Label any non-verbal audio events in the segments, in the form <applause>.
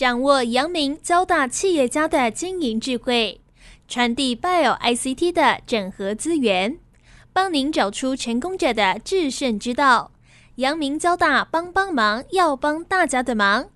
掌握阳明交大企业家的经营智慧，传递 Bio ICT 的整合资源，帮您找出成功者的制胜之道。阳明交大帮帮忙，要帮大家的忙。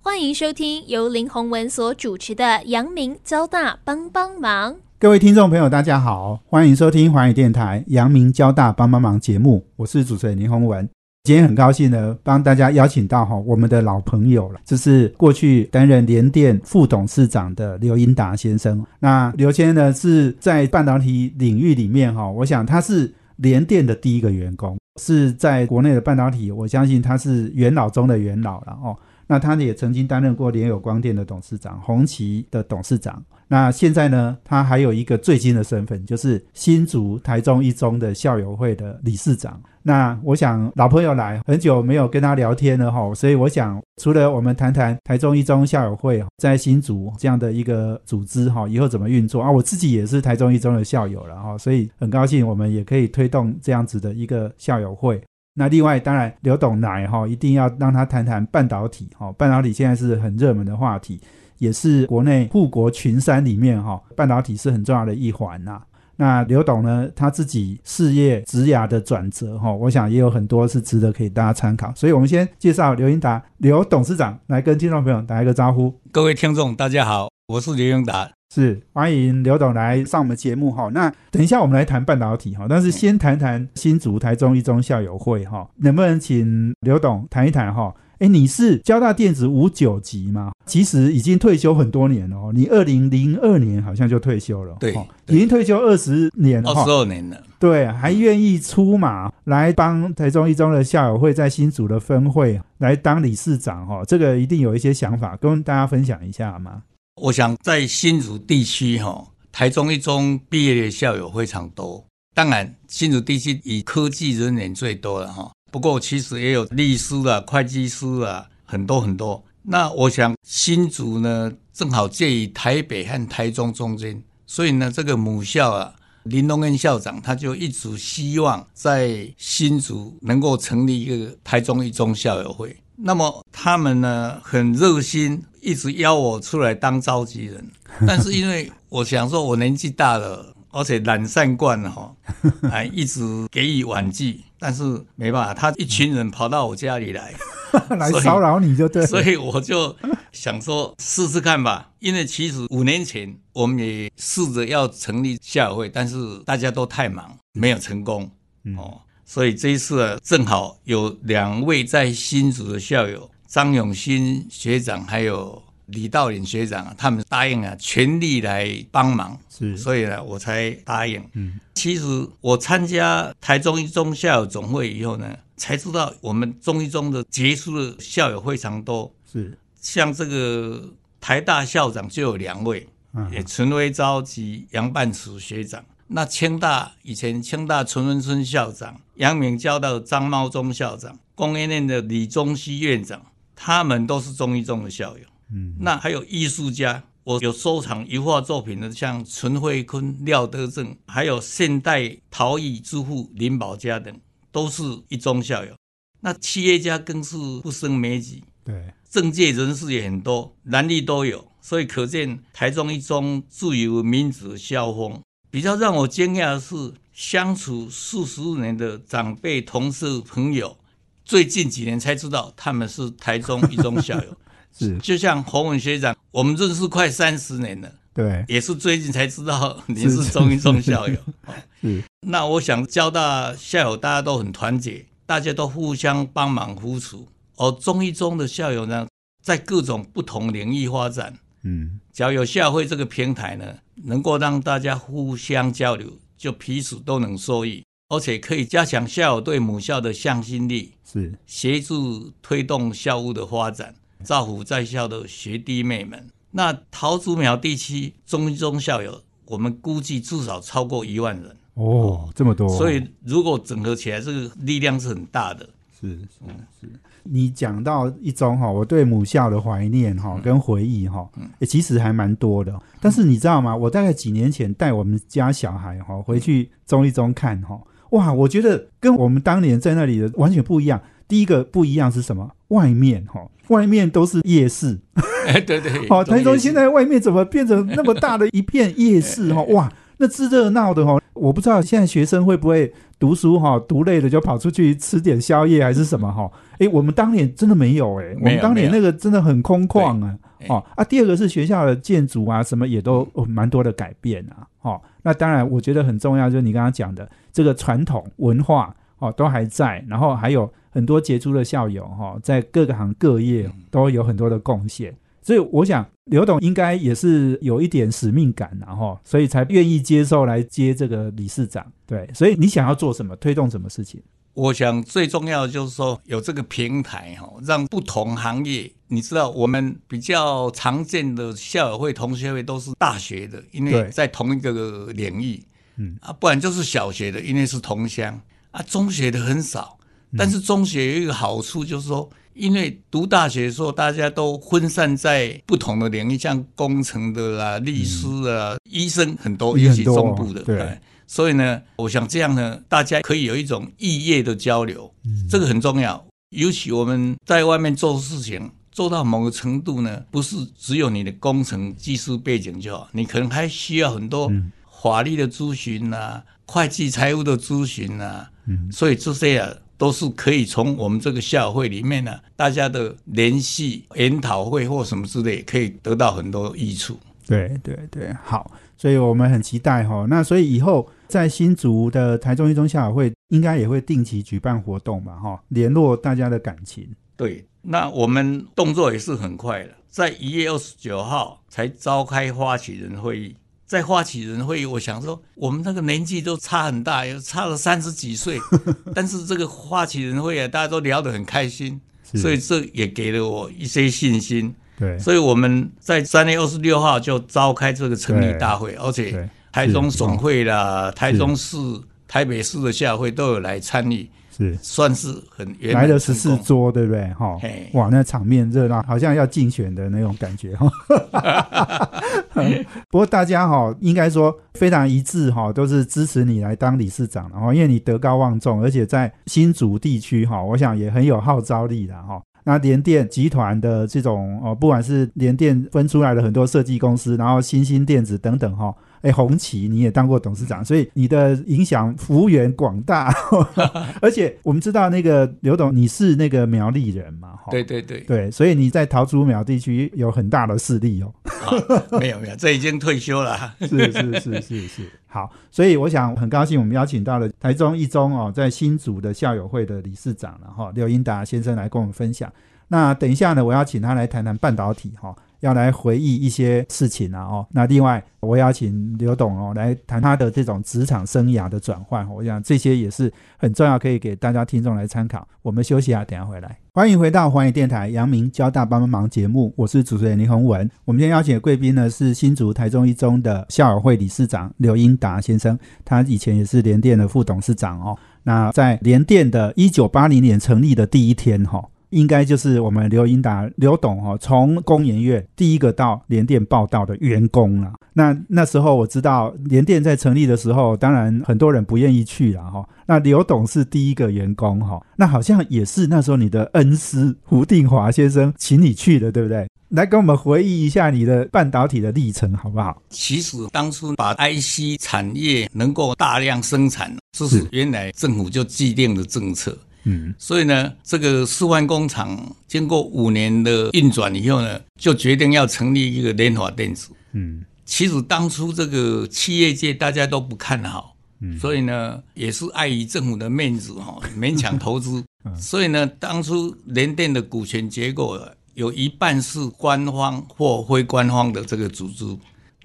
欢迎收听由林宏文所主持的《阳明交大帮帮忙》。各位听众朋友，大家好，欢迎收听华语电台《阳明交大帮帮忙》节目，我是主持人林宏文。今天很高兴呢，帮大家邀请到哈我们的老朋友了，就是过去担任联电副董事长的刘英达先生。那刘先生呢是在半导体领域里面哈，我想他是联电的第一个员工，是在国内的半导体，我相信他是元老中的元老了哦。那他也曾经担任过联友光电的董事长、红旗的董事长。那现在呢，他还有一个最新的身份，就是新竹台中一中的校友会的理事长。那我想老朋友来很久没有跟他聊天了哈，所以我想除了我们谈谈台中一中校友会在新竹这样的一个组织哈，以后怎么运作啊？我自己也是台中一中的校友了哈，所以很高兴我们也可以推动这样子的一个校友会。那另外当然刘董来哈，一定要让他谈谈半导体哈，半导体现在是很热门的话题，也是国内护国群山里面哈，半导体是很重要的一环呐。那刘董呢？他自己事业职涯的转折，哈，我想也有很多是值得可以大家参考。所以，我们先介绍刘英达刘董事长来跟听众朋友打一个招呼。各位听众，大家好，我是刘英达，是欢迎刘董来上我们节目哈。那等一下我们来谈半导体哈，但是先谈谈新竹台中一中校友会哈，能不能请刘董谈一谈哈？哎，你是交大电子五九级吗？其实已经退休很多年了哦。你二零零二年好像就退休了，对，已经退休二十年了，二十二年了。对，还愿意出马来帮台中一中的校友会在新竹的分会来当理事长哈，这个一定有一些想法，跟大家分享一下吗？我想在新竹地区哈，台中一中毕业的校友非常多，当然新竹地区以科技人员最多了哈。不过其实也有律师啊、会计师啊，很多很多。那我想新竹呢，正好介于台北和台中中间，所以呢，这个母校啊，林东恩校长他就一直希望在新竹能够成立一个台中一中校友会。那么他们呢，很热心，一直邀我出来当召集人。但是因为我想说，我年纪大了。而且懒散惯了哈，还 <laughs> 一直给予婉拒，但是没办法，他一群人跑到我家里来，<laughs> 来骚扰你就对，所以我就想说试试看吧。因为其实五年前我们也试着要成立校友会，但是大家都太忙，没有成功哦。所以这一次啊正好有两位在新竹的校友，张永新学长还有。李道林学长啊，他们答应啊，全力来帮忙，是，所以呢，我才答应。嗯，其实我参加台中一中校友总会以后呢，才知道我们中一中的杰出的校友非常多。是，像这个台大校长就有两位，也陈威昭及杨半池学长。那清大以前清大陈文春校长，阳明交大张茂忠校长，工业院的李宗熙院长，他们都是中医中的校友。嗯，那还有艺术家，我有收藏油画作品的，像陈慧坤、廖德正，还有现代陶艺之父林宝嘉等，都是一中校友。那企业家更是不胜枚举，对，政界人士也很多，男女都有，所以可见台中一中自有民主校风。比较让我惊讶的是，相处数十年的长辈、同事、朋友，最近几年才知道他们是台中一中校友。是，就像洪文学长，我们认识快三十年了，对，也是最近才知道你是中一中校友。是，那我想交大校友大家都很团结，大家都互相帮忙扶持。而中一中的校友呢，在各种不同领域发展，嗯，只要有校会这个平台呢，能够让大家互相交流，就彼此都能受益，而且可以加强校友对母校的向心力，是协助推动校务的发展。造福在校的学弟妹们，那桃竹苗地区中中校友，我们估计至少超过一万人哦，这么多。所以如果整合起来，这个力量是很大的。是是是。你讲到一中哈，我对母校的怀念哈跟回忆哈，其实还蛮多的。但是你知道吗？我大概几年前带我们家小孩哈回去中一中看哈，哇，我觉得跟我们当年在那里的完全不一样。第一个不一样是什么？外面哈，外面都是夜市。<laughs> 哎，对对，<laughs> 哦，台中现在外面怎么变成那么大的一片夜市？<laughs> 哈，哇，那之热闹的哈，我不知道现在学生会不会读书哈，读累了就跑出去吃点宵夜还是什么哈？哎，我们当年真的没有哎，我们当年那个真的很空旷啊。哦啊，第二个是学校的建筑啊，什么也都哦蛮多的改变啊。哦，那当然我觉得很重要，就是你刚刚讲的这个传统文化哦都还在，然后还有很多杰出的校友哈、在各个行各业都有很多的贡献。所以我想刘董应该也是有一点使命感然后所以才愿意接受来接这个理事长。对，所以你想要做什么，推动什么事情？我想最重要的就是说有这个平台哈，让不同行业，你知道我们比较常见的校友会、同学会都是大学的，因为在同一个领域，嗯啊，不然就是小学的，因为是同乡啊，中学的很少。但是中学有一个好处就是说，因为读大学的时候大家都分散在不同的领域，像工程的啦、律师啊、医生很多，尤其中部的，对哎所以呢，我想这样呢，大家可以有一种异业的交流，这个很重要。尤其我们在外面做事情做到某个程度呢，不是只有你的工程技术背景就好，你可能还需要很多嗯法律的咨询呐、会计财务的咨询呐、嗯所以这些啊。都是可以从我们这个校友会里面呢，大家的联系、研讨会或什么之类，可以得到很多益处。对对对，好，所以我们很期待哈。那所以以后在新竹的台中一中校友会，应该也会定期举办活动吧？哈，联络大家的感情。对，那我们动作也是很快的，在一月二十九号才召开发起人会议。在发起人会议，我想说，我们那个年纪都差很大，有差了三十几岁，<laughs> 但是这个发起人会啊，大家都聊得很开心，所以这也给了我一些信心。对。所以我们在三月二十六号就召开这个成立大会，而且台中是总会啦、台中市、台北市的校会都有来参与，是算是很来了十四桌，对不对？哈嘿，哇，那场面热闹，好像要竞选的那种感觉哈。<laughs> 不过大家哈，应该说非常一致哈，都是支持你来当理事长，然后因为你德高望重，而且在新竹地区哈，我想也很有号召力的哈。那联电集团的这种哦，不管是联电分出来的很多设计公司，然后新兴电子等等哈，哎，红旗你也当过董事长，所以你的影响幅员广大，<laughs> 而且我们知道那个刘董你是那个苗栗人嘛，哈，对对对，对，所以你在桃竹苗地区有很大的势力哦。啊，没有没有，这已经退休了。是是是是是，好，所以我想很高兴，我们邀请到了台中一中哦，在新竹的校友会的理事长了哈，刘英达先生来跟我们分享。那等一下呢，我要请他来谈谈半导体哈，要来回忆一些事情啊哦。那另外，我邀请刘董哦来谈他的这种职场生涯的转换，我想这些也是很重要，可以给大家听众来参考。我们休息啊，等下回来。欢迎回到环宇电台杨明交大帮帮忙节目，我是主持人林宏文。我们今天邀请的贵宾呢是新竹台中一中的校友会理事长刘英达先生，他以前也是联电的副董事长哦。那在联电的一九八零年成立的第一天哈、应该就是我们刘英达刘董哈、从工研院第一个到联电报道的员工啦。那那时候我知道联电在成立的时候，当然很多人不愿意去了哈、那刘董是第一个员工哈、那好像也是那时候你的恩师胡定华先生请你去的，对不对？来跟我们回忆一下你的半导体的历程，好不好？其实当初把 IC 产业能够大量生产，这是是原来政府就既定的政策。嗯，所以呢，这个示范工厂经过五年的运转以后呢，就决定要成立一个联华电子。嗯其实当初这个企业界大家都不看好，嗯所以呢，也是碍于政府的面子哈、勉强投资。<laughs> 嗯所以呢，当初联电的股权结构啊有一半是官方或非官方的这个组织。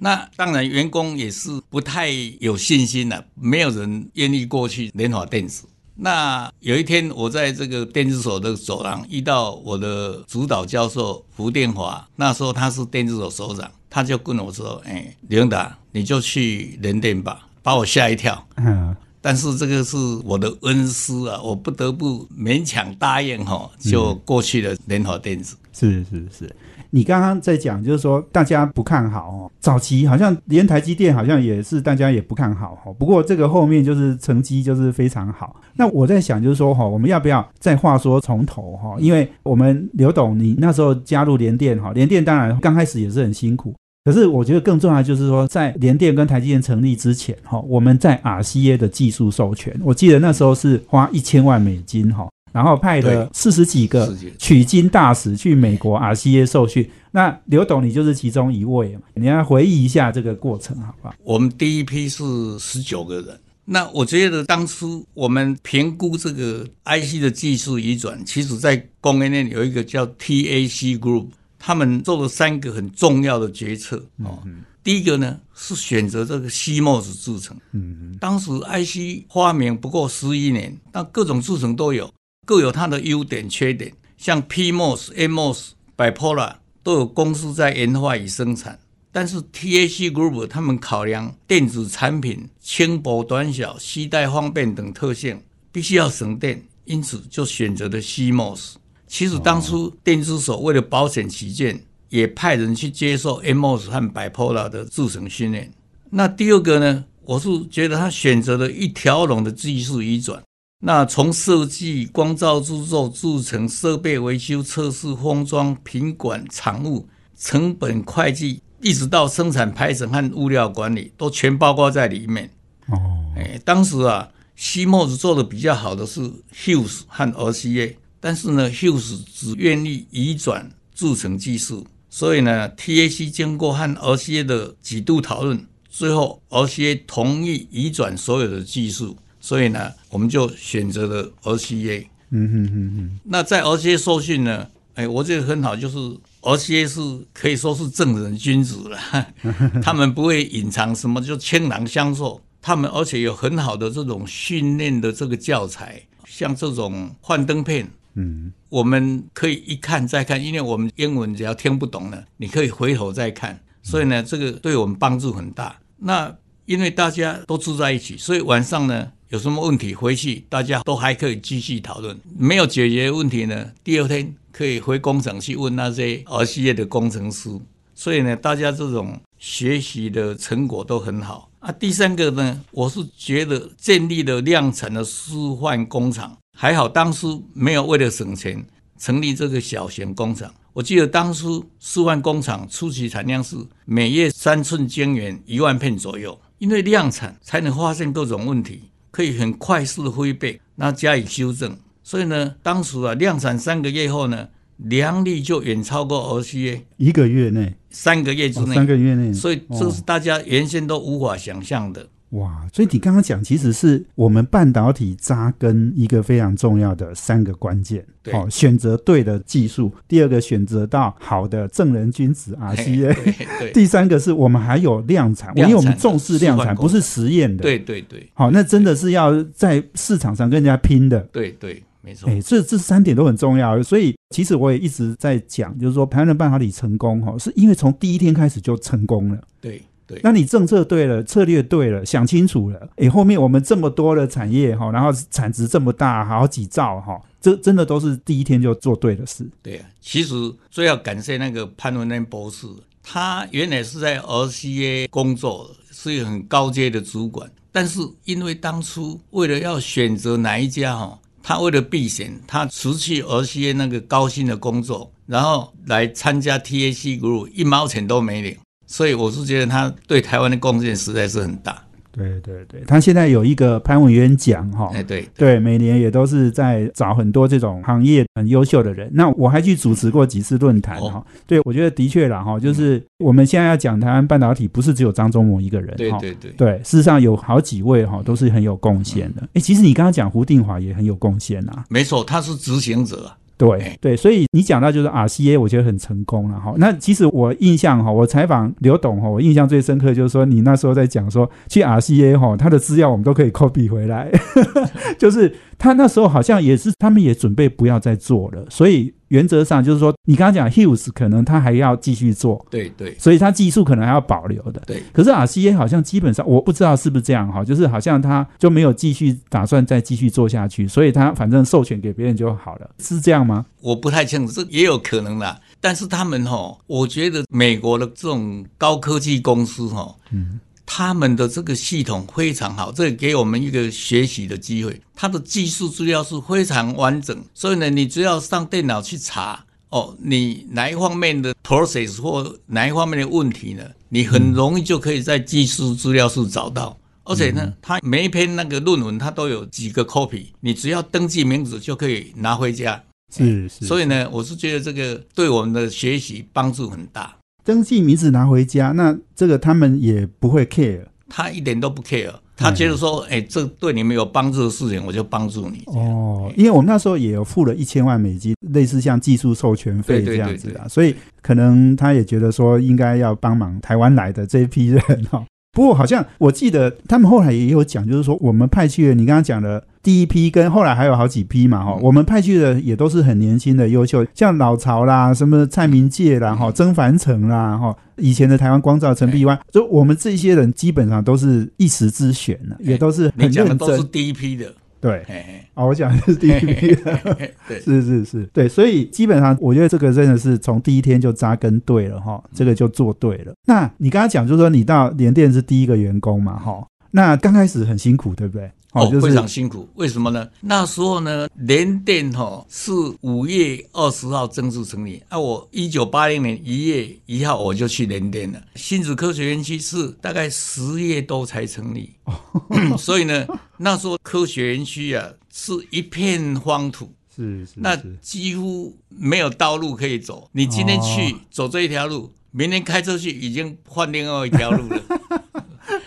那当然，员工也是不太有信心了、没有人愿意过去联华电子。那有一天，我在这个电子所的走廊遇到我的主导教授胡殿华，那时候他是电子所所长，他就跟我说：“哎，刘永达，你就去联电吧。”把我吓一跳。嗯但是这个是我的恩师啊，我不得不勉强答应哈，就过去了联合电子。是是是，你刚刚在讲，就是说大家不看好哦，早期好像连台积电好像也是大家也不看好哈。不过这个后面就是成绩就是非常好。那我在想，就是说哈，我们要不要再话说从头哈？因为我们刘董你那时候加入联电哈，联电当然刚开始也是很辛苦。可是我觉得更重要就是说，在联电跟台积电成立之前，哈，我们在 RCA 的技术授权，我记得那时候是花一千万美金，哈，然后派了四十几个取经大使去美国 RCA 受训。那刘董，你就是其中一位嘛？你要回忆一下这个过程，好不好？我们第一批是十九个人。那我觉得当初我们评估这个 IC 的技术移转，其实在供应链有一个叫 TAC Group。他们做了三个很重要的决策哦。第一个呢是选择这个 CMOS 制程。嗯当时 IC 发明不过十一年，但各种制程都有，各有它的优点缺点。像 PMOS、MOS、Bipolar 都有公司在研发与生产。但是 TAC Group 他们考量电子产品轻薄短小、携带方便等特性，必须要省电，因此就选择了 CMOS。其实当初电子所为了保险起见，也派人去接受 MOS 和 Bipolar 的制程训练。那第二个呢，我是觉得他选择了一条龙的技术移转。那从设计、光照制作、制成、设备维修、测试、封装、品管、厂务、成本会计，一直到生产排程和物料管理，都全包括在里面。哦，哎，当时啊，CMOS 做的比较好的是 Hughes 和 RCA。但是呢，Hughes 只愿意移转铸成技术，所以呢，TAC 经过和 RCA 的几度讨论，最后 RCA 同意移转所有的技术，所以呢，我们就选择了 RCA。嗯哼哼哼。那在 RCA 受训呢，哎，我觉得很好，就是 RCA 是可以说是正人君子了，<laughs> 他们不会隐藏什么，就倾囊相授。他们而且有很好的这种训练的这个教材，像这种幻灯片。嗯，我们可以一看再看，因为我们英文只要听不懂了，你可以回头再看。所以呢，这个对我们帮助很大。那因为大家都住在一起，所以晚上呢有什么问题回去，大家都还可以继续讨论。没有解决问题呢，第二天可以回工厂去问那些儿系业的工程师。所以呢，大家这种学习的成果都很好啊。第三个呢，我是觉得建立了量产的示范工厂。还好当初没有为了省钱成立这个小型工厂。我记得当初示范工厂初期产量是每月三寸晶圆一万片左右，因为量产才能发现各种问题，可以很快速的挥背，那加以修正。所以呢，当时啊量产三个月后呢，良率就远超过 OCA。一个月内，三个月之内，三个月内，所以这是大家原先都无法想象的。哇，所以你刚刚讲，其实是我们半导体扎根一个非常重要的三个关键。哦，选择对的技术，第二个选择到好的正人君子 RCA，<laughs> 第三个是我们还有量产，因为我们重视量产，不是实验的。对对对。好，那真的是要在市场上跟人家拼的。对对，没错。哎，这这三点都很重要。所以其实我也一直在讲，就是说，台湾半导体成功哈，是因为从第一天开始就成功了。对。那你政策对了，策略对了，想清楚了，诶，后面我们这么多的产业哈，然后产值这么大，好几兆哈，这真的都是第一天就做对的事。对啊，其实最要感谢那个潘文恩博士，他原来是在 RCA 工作，是一个很高阶的主管，但是因为当初为了要选择哪一家哈，他为了避嫌，他辞去 RCA 那个高薪的工作，然后来参加 TAC Group，一毛钱都没领。所以我是觉得他对台湾的贡献实在是很大。对对对，他现在有一个潘文渊奖哈，哎对对，每年也都是在找很多这种行业很优秀的人。那我还去主持过几次论坛哈，对我觉得的确啦哈，就是我们现在要讲台湾半导体，不是只有张忠谋一个人，对对对对，事实上有好几位哈都是很有贡献的。哎，其实你刚刚讲胡定华也很有贡献啊，没错，他是执行者。对对，所以你讲到就是 RCA，我觉得很成功了哈。那其实我印象哈，我采访刘董哈，我印象最深刻就是说，你那时候在讲说去 RCA 哈，他的资料我们都可以 copy 回来，<laughs> 就是他那时候好像也是他们也准备不要再做了，所以原则上就是说，你刚刚讲 Hughes 可能他还要继续做，对对所以他技术可能还要保留的。对，可是 RCA 好像基本上我不知道是不是这样哈，就是好像他就没有继续打算再继续做下去，所以他反正授权给别人就好了，是这样吗？我不太清楚，这也有可能啦。但是他们哈，我觉得美国的这种高科技公司哈，嗯，他们的这个系统非常好，这给我们一个学习的机会。它的技术资料是非常完整，所以呢，你只要上电脑去查哦，你哪一方面的 process 或哪一方面的问题呢，你很容易就可以在技术资料室找到。而且呢，它每一篇那个论文它都有几个 copy，你只要登记名字就可以拿回家。是是，所以呢，我是觉得这个对我们的学习帮助很大。登记名字拿回家，那这个他们也不会 care 他一点都不 care，他觉得说，哎、这对你们有帮助的事情，我就帮助你。哦，因为我们那时候也有付了一千万美金，类似像技术授权费这样子啊，对对所以可能他也觉得说应该要帮忙台湾来的这一批人哈。不过好像我记得他们后来也有讲，就是说我们派去了，你刚刚讲的第一批跟后来还有好几批嘛哈，嗯。我们派去的也都是很年轻的优秀，像老曹啦、什么蔡明介啦、哈、嗯曾凡成啦、哈，以前的台湾光照陈碧湾，就我们这些人基本上都是一时之选呢，也都是你很认讲的都是。第一批的，对，嘿嘿。哦，我讲的是第一批的。对，是是是，对，所以基本上我觉得这个真的是从第一天就扎根对了哈，这个就做对了。那你刚刚讲就是说你到联电是第一个员工嘛哈，那刚开始很辛苦对不对？哦，就是非常辛苦。为什么呢？那时候呢，联电哈是五月二十号正式成立，啊，我一九八零年一月一号我就去联电了。新竹科学园区是大概十月多才成立，<laughs> 所以呢，那时候科学园区啊是一片荒土。是是那是几乎没有道路可以走。你今天去、哦走这一条路，明天开车去已经换另外一条路了。<laughs>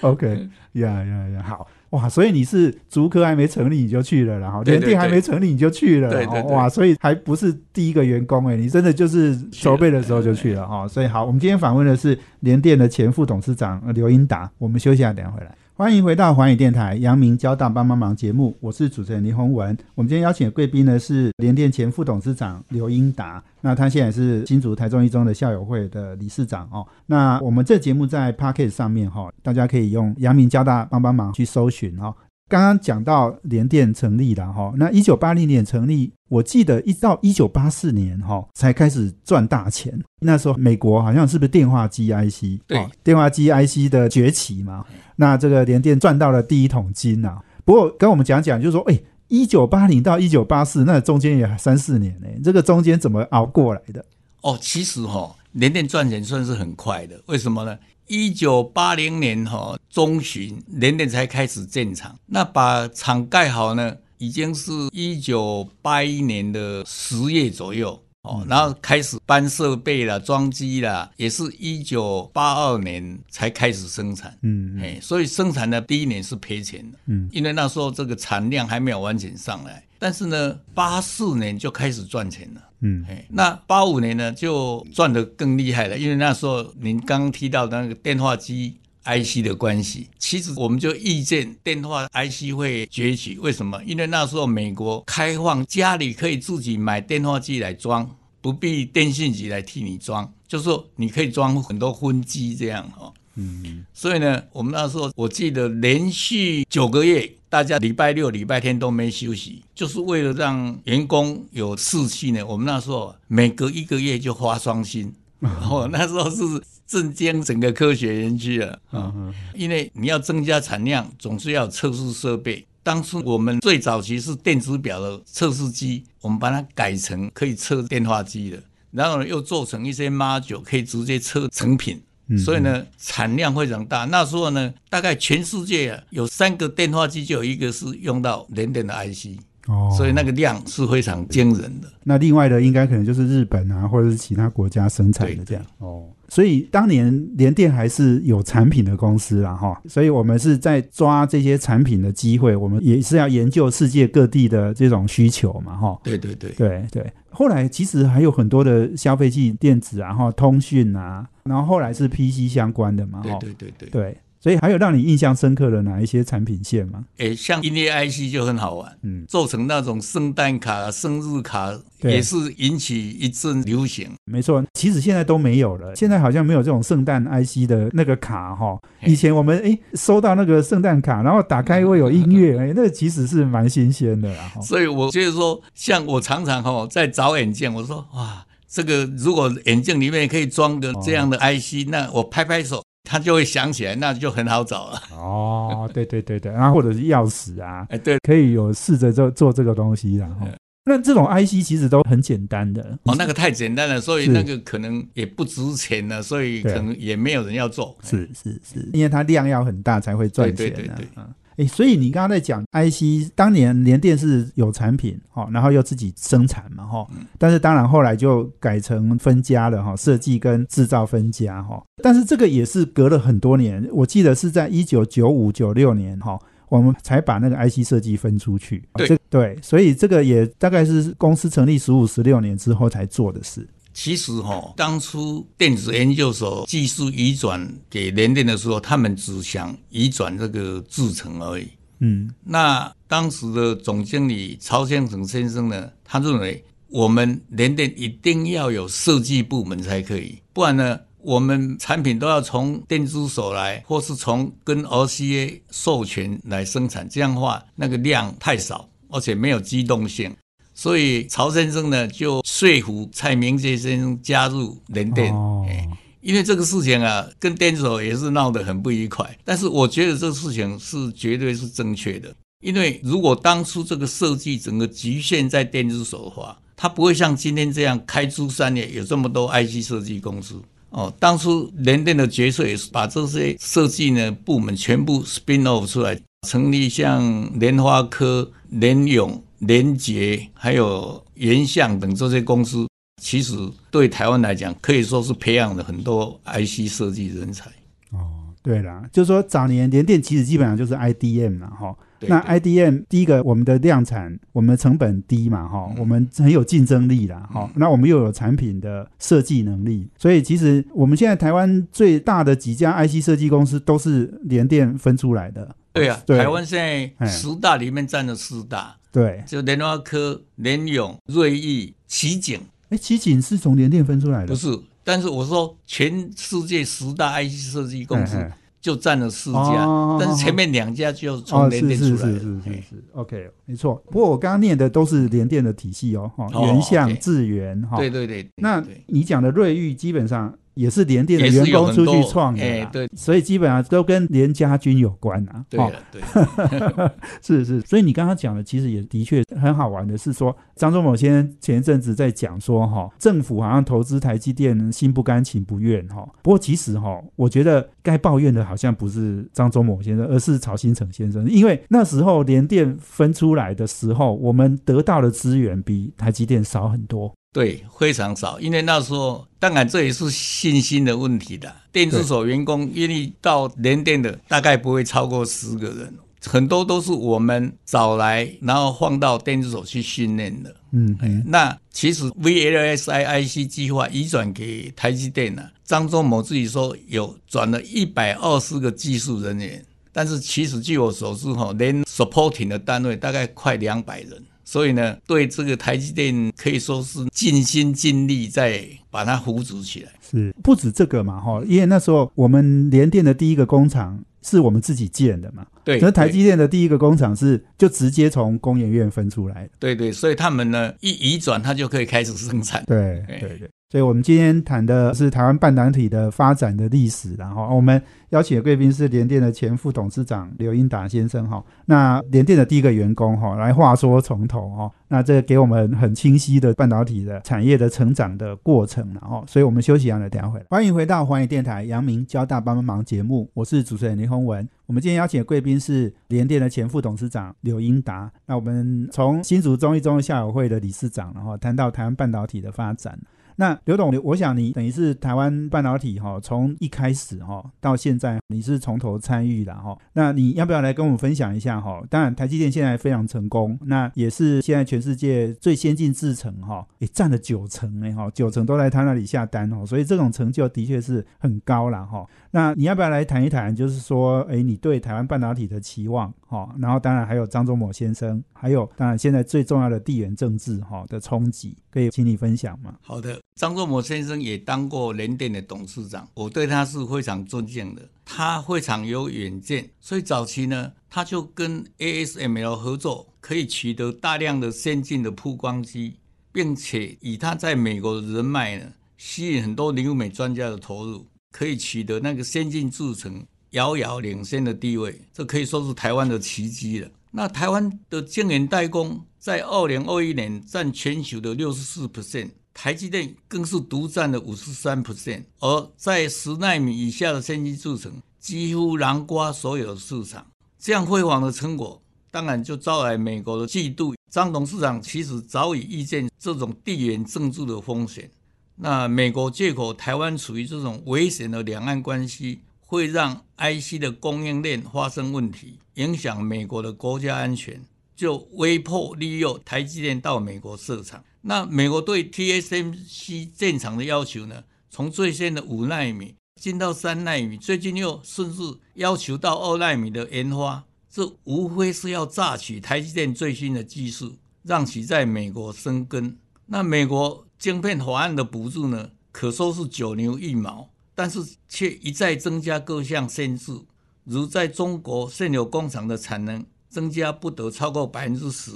OK 呀呀呀，好哇，所以你是竹科还没成立你就去了，然后联电还没成立你就去了，对对对哦哇，所以还不是第一个员工哎，你真的就是筹备的时候就去了哈。所以好，我们今天访问的是联电的前副董事长呃刘英达，我们休息一下，等下回来。欢迎回到环宇电台阳明交大帮帮忙节目，我是主持人林宏文。我们今天邀请的贵宾呢是联电前副董事长刘英达，那他现在是新竹台中一中的校友会的理事长哦。那我们这节目在 p a c k e t 上面哈、大家可以用阳明交大帮帮忙去搜寻哦。刚刚讲到联电成立了哈，那一九八零年成立，我记得一到一九八四年哈才开始赚大钱。那时候美国好像是不是电话机 IC？对哦电话机 IC 的崛起嘛，那这个联电赚到了第一桶金呐、不过跟我们讲讲，就是说，哎，一九八零到一九八四，那中间也三四年呢，这个中间怎么熬过来的？哦，其实哈、联电赚钱算是很快的，为什么呢？一九八零年哈、中旬，联电才开始建厂，那把厂盖好呢，已经是一九八一年的十月左右。哦，然后开始搬设备啦、装机啦，也是一九八二年才开始生产。嗯哎，所以生产的第一年是赔钱的，嗯，因为那时候这个产量还没有完全上来。但是呢，八四年就开始赚钱了。嗯哎，那八五年呢就赚得更厉害了，因为那时候您刚刚提到的那个电话机 IC 的关系，其实我们就预见电话 IC 会崛起。为什么？因为那时候美国开放家里可以自己买电话机来装，不必电信局来替你装，就是说你可以装很多分机这样哈。嗯所以呢，我们那时候我记得连续九个月，大家礼拜六、礼拜天都没休息，就是为了让员工有士气呢。我们那时候每隔一个月就发双薪，<laughs> 哦那时候是震惊整个科学园区了啊！嗯因为你要增加产量，总是要有测试设备。当初我们最早期是电子表的测试机，我们把它改成可以测电话机的，然后呢又做成一些 module 可以直接测成品。嗯所以呢，产量非常大。那时候呢，大概全世界啊有三个电话机，就有一个是用到联电的 IC，、哦，所以那个量是非常惊人的。那另外的应该可能就是日本啊，或者是其他国家生产的对这样哦。所以当年联电还是有产品的公司啦，哈。所以我们是在抓这些产品的机会，我们也是要研究世界各地的这种需求嘛，哈。对对对，对对，后来其实还有很多的消费器电子啊，哈，通讯啊，然后后来是 PC 相关的嘛，哈。对对对对。对，所以还有让你印象深刻的哪一些产品线吗？诶，像音乐 IC 就很好玩，嗯，做成那种圣诞卡、生日卡，也是引起一阵流行。没错，其实现在都没有了，现在好像没有这种圣诞 IC 的那个卡哈。以前我们诶收到那个圣诞卡，然后打开会有音乐，诶，那个其实是蛮新鲜的啦。所以我觉得说，像我常常哈在找眼镜，我说哇，这个如果眼镜里面可以装个这样的 IC，、那我拍拍手，它就会想起来，那就很好找了。哦，对对对对，然后或者是钥匙啊，<laughs> 哎，对，可以有试着做做这个东西啦。哈。嗯那这种 IC 其实都很简单的，哦，那个太简单了，所以那个可能也不值钱了，所以可能也没有人要做。是是是，因为它量要很大才会赚钱、啊。对对对对。嗯诶，所以你刚刚在讲 IC，当年联电是有产品哈，然后又自己生产嘛哈，嗯但是当然后来就改成分家了哈，设计跟制造分家哈。但是这个也是隔了很多年，我记得是在一九九五九六年哈。我们才把那个 IC 设计分出去，对这对，所以这个也大概是公司成立十五十六年之后才做的事。其实哈、当初电子研究所技术移转给联电的时候，他们只想移转这个制程而已。嗯，那当时的总经理曹先生先生呢，他认为我们联电一定要有设计部门才可以，不然呢，我们产品都要从电子所来，或是从跟 RCA 授权来生产，这样的话那个量太少，而且没有机动性。所以曹先生呢，就说服蔡明介先生加入联电。哦，哎因为这个事情啊，跟电子手也是闹得很不愉快。但是我觉得这个事情是绝对是正确的，因为如果当初这个设计整个局限在电子手的话，它不会像今天这样开出三年有这么多 IC 设计公司。哦，当初联电的决策也是把这些设计呢部门全部 spin off 出来，成立像联发科、联咏、联捷还有原相等这些公司。其实对台湾来讲，可以说是培养了很多 IC 设计人才。哦，对啦，就是说早年联电其实基本上就是 IDM 啦，哈。那 IDM 第一个，我们的量产，我们的成本低嘛，哈、嗯我们很有竞争力啦，哈、那我们又有产品的设计能力，所以其实我们现在台湾最大的几家 IC 设计公司都是联电分出来的。对啊，对台湾现哎在十大里面占了四大，对，就联发科、联咏、瑞昱、奇景，哎，奇景是从联电分出来的，不是。但是我说，全世界十大 IC 设计公司就占了四家，哦但是前面两家就哦，从联电出来的。是是是是嘿是，OK，没错。不过我刚刚念的都是联电的体系哦，哈、哦原相、智源哈。对对对，那你讲的瑞昱基本上也是联电的员工出去创的对所以基本上都跟联家军有关啊。哦对了，<laughs> 对了，是是，所以你刚刚讲的其实也的确很好玩的是说，张忠谋先生前一阵子在讲说哈，政府好像投资台积电心不甘情不愿哈。不过其实哈，我觉得该抱怨的好像不是张忠谋先生，而是曹新成先生，因为那时候联电分出来的时候，我们得到的资源比台积电少很多。对，非常少，因为那时候当然这也是信心的问题的。电子所员工愿意到联电的，大概不会超过十个人，很多都是我们找来，然后放到电子所去训练的。嗯嗯，那其实 VLSI IC 计划移转给台积电呢、张忠谋自己说有转了一百二十个技术人员，但是其实据我所知哈，连 supporting 的单位大概快两百人。所以呢，对这个台积电可以说是尽心尽力在把它扶植起来。是不止这个嘛哈，因为那时候我们联电的第一个工厂是我们自己建的嘛，对，可是台积电的第一个工厂是就直接从工研院分出来的。对对，所以他们呢一移转，它就可以开始生产。对哎对对，所以我们今天谈的是台湾半导体的发展的历史，然后我们邀请的贵宾是联电的前副董事长刘英达先生哈。那联电的第一个员工哈，来话说从头哈，那这给我们很清晰的半导体的产业的成长的过程，然后，所以我们休息一下，再等下回来。欢迎回到环宇电台杨明交大帮帮忙节目，我是主持人林宏文。我们今天邀请的贵宾是联电的前副董事长柳英达。那我们从新竹中一中校友会的理事长，然后谈到台湾半导体的发展。那刘董，我想你等于是台湾半导体哈，从一开始哈到现在，你是从头参与的哈。那你要不要来跟我们分享一下哈？当然，台积电现在非常成功，那也是现在全世界最先进制程哈，也占了九成哎哈，九成都在他那里下单哦，所以这种成就的确是很高了哈。那你要不要来谈一谈，就是说，哎，你对台湾半导体的期望哈？然后当然还有张忠谋先生，还有当然现在最重要的地缘政治哈的冲击，可以请你分享吗？好的。张忠谋先生也当过联电的董事长，我对他是非常尊敬的。他非常有远见，所以早期呢，他就跟 ASML 合作，可以取得大量的先进的曝光机，并且以他在美国的人脉呢，吸引很多留美专家的投入，可以取得那个先进制程遥遥领先的地位。这可以说是台湾的奇迹了。那台湾的晶圆代工在二零二一年占全球的六十四 percent。台积电更是独占了五十三 percent，而在十纳米以下的先进制程几乎囊括所有的市场。这样辉煌的成果，当然就招来美国的嫉妒。张董事长其实早已预见这种地缘政治的风险。那美国借口台湾处于这种危险的两岸关系，会让 IC 的供应链发生问题，影响美国的国家安全，就威迫利诱台积电到美国设厂。那美国对 TSMC 建厂的要求呢？从最先的五纳米进到三纳米，最近又甚至要求到二纳米的研发，这无非是要榨取台积电最新的技术，让其在美国生根。那美国晶片法案的补助呢，可说是九牛一毛，但是却一再增加各项限制，如在中国现有工厂的产能增加不得超过百分之十。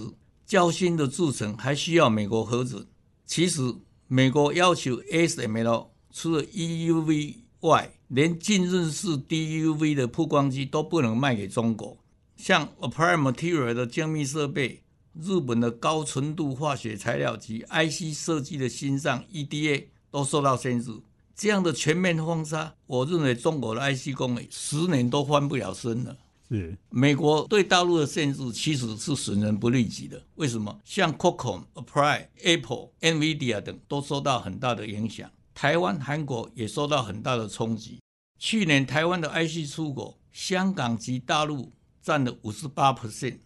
较新的制程还需要美国核准。其实，美国要求 ASML 除了 EUV 外，连浸润式 DUV 的曝光机都不能卖给中国。像 Applied Material 的精密设备、日本的高纯度化学材料及 IC 设计的心脏 EDA 都受到限制。这样的全面封杀，我认为中国的 IC 工业十年都翻不了身了。是美国对大陆的限制其实是损人不利己的。为什么？像 Qualcomm、Apple、Apple、Nvidia 等都受到很大的影响。台湾、韩国也受到很大的冲击。去年台湾的 IC 出口，香港及大陆占了五十八 percent。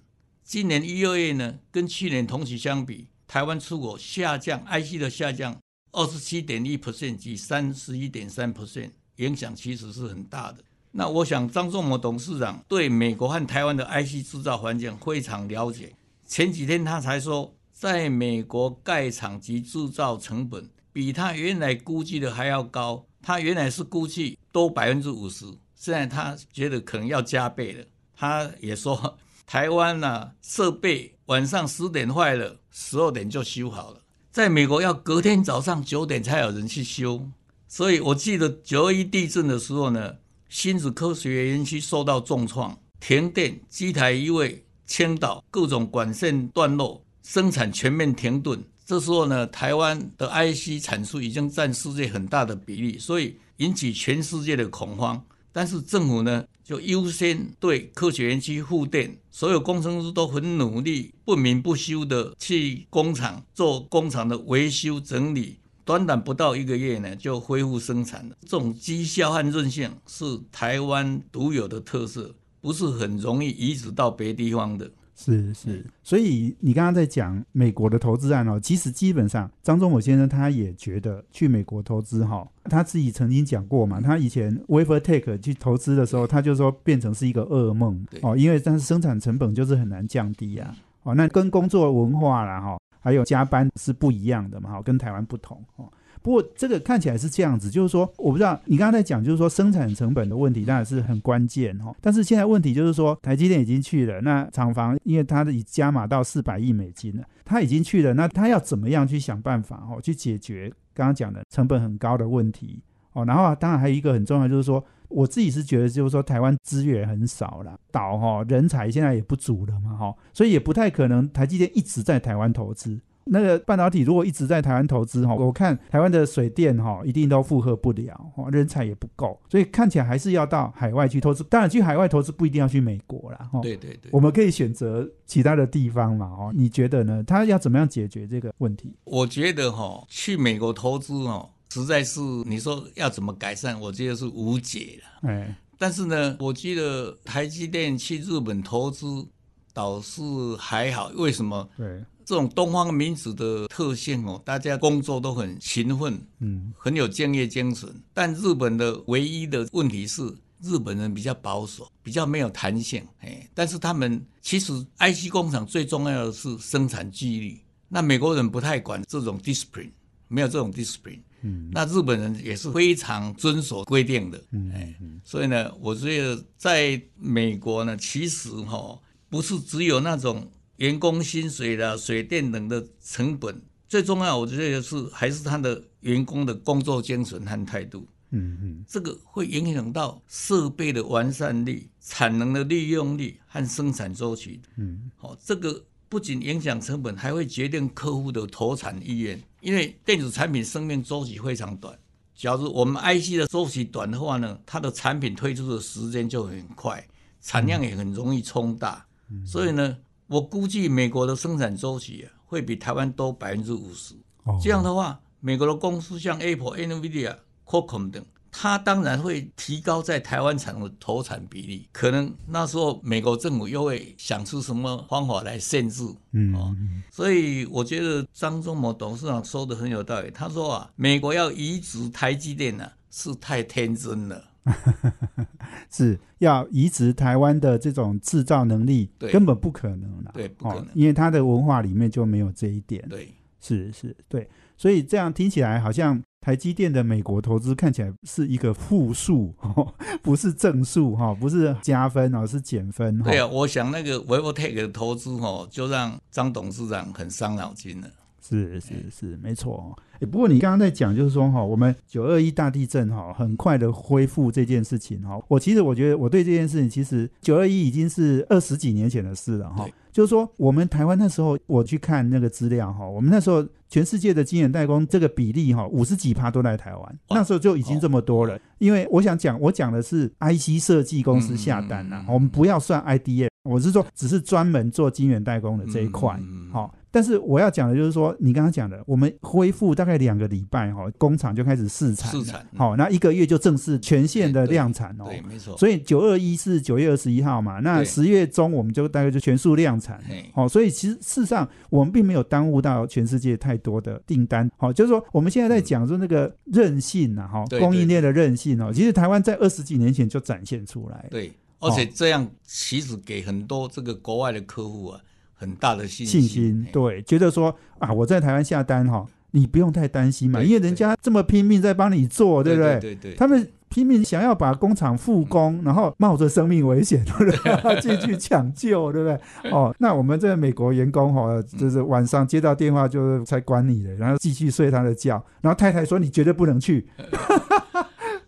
今年一二月呢，跟去年同期相比，台湾出口下降，IC 的下降二十七点一 percent 及三十一点三 percent，影响其实是很大的。那我想，张仲谋董事长对美国和台湾的 IC 制造环境非常了解。前几天他才说，在美国盖厂及制造成本比他原来估计的还要高。他原来是估计多百分之五十，现在他觉得可能要加倍了。他也说，台湾呢设备晚上十点坏了，十二点就修好了，在美国要隔天早上九点才有人去修。所以我记得九二一地震的时候呢。新竹科学园区受到重创，停电，机台移位，倾倒，各种管线断落，生产全面停顿。这时候呢，台湾的 IC 产出已经占世界很大的比例，所以引起全世界的恐慌。但是政府呢，就优先对科学园区复电，所有工程师都很努力，不眠不休的去工厂做工厂的维修整理。短短不到一个月呢，就恢复生产了。这种绩效和韧性是台湾独有的特色，不是很容易移植到别地方的。是是，所以你刚刚在讲美国的投资案哦，其实基本上张忠谋先生他也觉得去美国投资哈，他自己曾经讲过嘛，他以前 Wafer Take 去投资的时候，他就说变成是一个噩梦哦，因为但是生产成本就是很难降低啊。哦，那跟工作文化啦哈。还有加班是不一样的嘛？哈，跟台湾不同哦。不过这个看起来是这样子，就是说，我不知道你刚刚在讲，就是说生产成本的问题当然是很关键哈。但是现在问题就是说，台积电已经去了，那厂房因为它已加码到四百亿美金了，它已经去了，那它要怎么样去想办法哦，去解决刚刚讲的成本很高的问题哦？然后当然还有一个很重要，就是说。我自己是觉得，就是说台湾资源很少了，岛哈人才现在也不足了嘛哈，所以也不太可能台积电一直在台湾投资。那个半导体如果一直在台湾投资哈，我看台湾的水电哈一定都负荷不了哈，人才也不够，所以看起来还是要到海外去投资。当然去海外投资不一定要去美国啦，哈，对对对，我们可以选择其他的地方嘛。哦，你觉得呢？他要怎么样解决这个问题？我觉得哈，去美国投资哦，实在是你说要怎么改善，我觉得是无解了。哎，但是呢，我记得台积电去日本投资倒是还好，为什么？对，这种东方民主的特性哦，大家工作都很勤奋，嗯，很有敬业精神。但日本的唯一的问题是，日本人比较保守，比较没有弹性。哎，但是他们其实 IC 工厂最重要的是生产纪律。那美国人不太管这种 discipline，没有这种 discipline。嗯，那日本人也是非常遵守规定的。嗯哎，所以呢，我觉得在美国呢，其实哈、不是只有那种员工薪水啦、水电等的成本，最重要，我觉得是还是他的员工的工作精神和态度。嗯嗯，这个会影响到设备的完善率、产能的利用率和生产周期。嗯，好、这个不仅影响成本，还会决定客户的投产意愿。因为电子产品生命周期非常短，假如我们 IC 的周期短的话呢，它的产品推出的时间就很快，产量也很容易冲大。所以呢，我估计美国的生产周期啊，会比台湾多百分之五十。哦这样的话，美国的公司像 Apple、NVIDIA、Qualcomm 等，它当然会提高在台湾产的投产比例。可能那时候美国政府又会想出什么方法来限制。嗯哦，所以我觉得张忠谋董事长说的很有道理。他说啊，美国要移植台积电呢、是太天真了。<laughs> 是要移植台湾的这种制造能力，对根本不可能了。对不可能哦，因为他的文化里面就没有这一点。对，是是，对，所以这样听起来好像台积电的美国投资看起来是一个负数，<laughs> 不是正数哈、不是加分而，是减分哈、对啊，我想那个 v i v o t e c 的投资哦，就让张董事长很伤脑筋了。是是是，没错哦。诶不过你刚刚在讲，就是说哈，我们九二一大地震哈，很快的恢复这件事情哈。我其实我觉得我对这件事情，其实九二一已经是二十几年前的事了哈。就是说，我们台湾那时候我去看那个资料哈，我们那时候全世界的晶圆代工这个比例哈，五十几趴都在台湾，那时候就已经这么多了。因为我想讲，我讲的是 IC 设计公司下单呐、嗯嗯嗯我们不要算 IDM，我是说只是专门做晶圆代工的这一块。好、但是我要讲的就是说，你刚刚讲的，我们恢复大概两个礼拜哈、工厂就开始试产，试产好、那一个月就正式全线的量产哦。对，没错。所以九二一是九月二十一号嘛，那十月中我们就大概就全数量产。嘿好、所以其实事实上我们并没有耽误到全世界太多的订单。好、就是说我们现在在讲说那个韧性啊，哈、对供应链的韧性哦，其实台湾在二十几年前就展现出来。对，而且这样其实给很多这个国外的客户啊很大的信信心，对，觉得说啊，我在台湾下单哈、你不用太担心嘛，因为人家这么拼命在帮你做，对不对？对对对，他们拼命想要把工厂复工，然后冒着生命危险，对不对？<laughs> 进去抢救，对不对？哦，那我们这个美国员工哈，就是晚上接到电话就是才管你的，然后继续睡他的觉，然后太太说你绝对不能去。<laughs>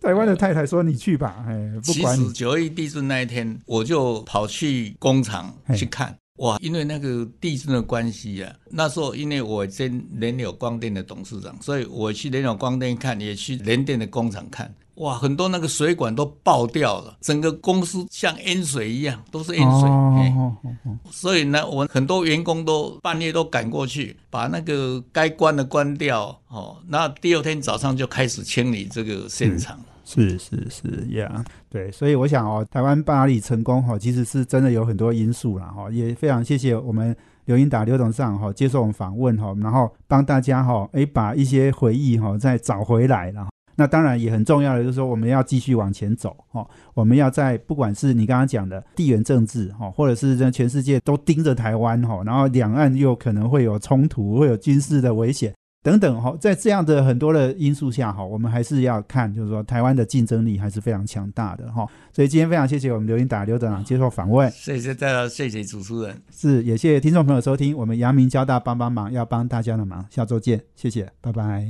台湾的太太说：“你去吧，哎，不其管你实。九二一地震那一天，我就跑去工厂去看。哇，因为那个地震的关系啊，那时候因为我兼联友光电的董事长，所以我去联友光电看，也去联电的工厂看。哇，很多那个水管都爆掉了，整个公司像淹水一样，都是淹水。嘿哦哦哦所以呢，我很多员工都半夜都赶过去，把那个该关的关掉。哦，那第二天早上就开始清理这个现场。是是是呀对，所以我想哦，台湾巴黎成功哈、其实是真的有很多因素啦哈、也非常谢谢我们刘英达刘董事长哈、接受我们访问哈、然后帮大家哈、诶把一些回忆哈、再找回来了。那当然也很重要的就是说，我们要继续往前走哈、我们要在不管是你刚刚讲的地缘政治哈、或者是这全世界都盯着台湾哈、然后两岸又可能会有冲突，会有军事的危险。等等哈，在这样的很多的因素下哈，我们还是要看，就是说台湾的竞争力还是非常强大的哈。所以今天非常谢谢我们刘英达刘董事长接受访问，谢谢大家，谢谢主持人。是也谢谢听众朋友收听我们阳明交大帮帮忙，要帮大家的忙，下周见，谢谢，拜拜。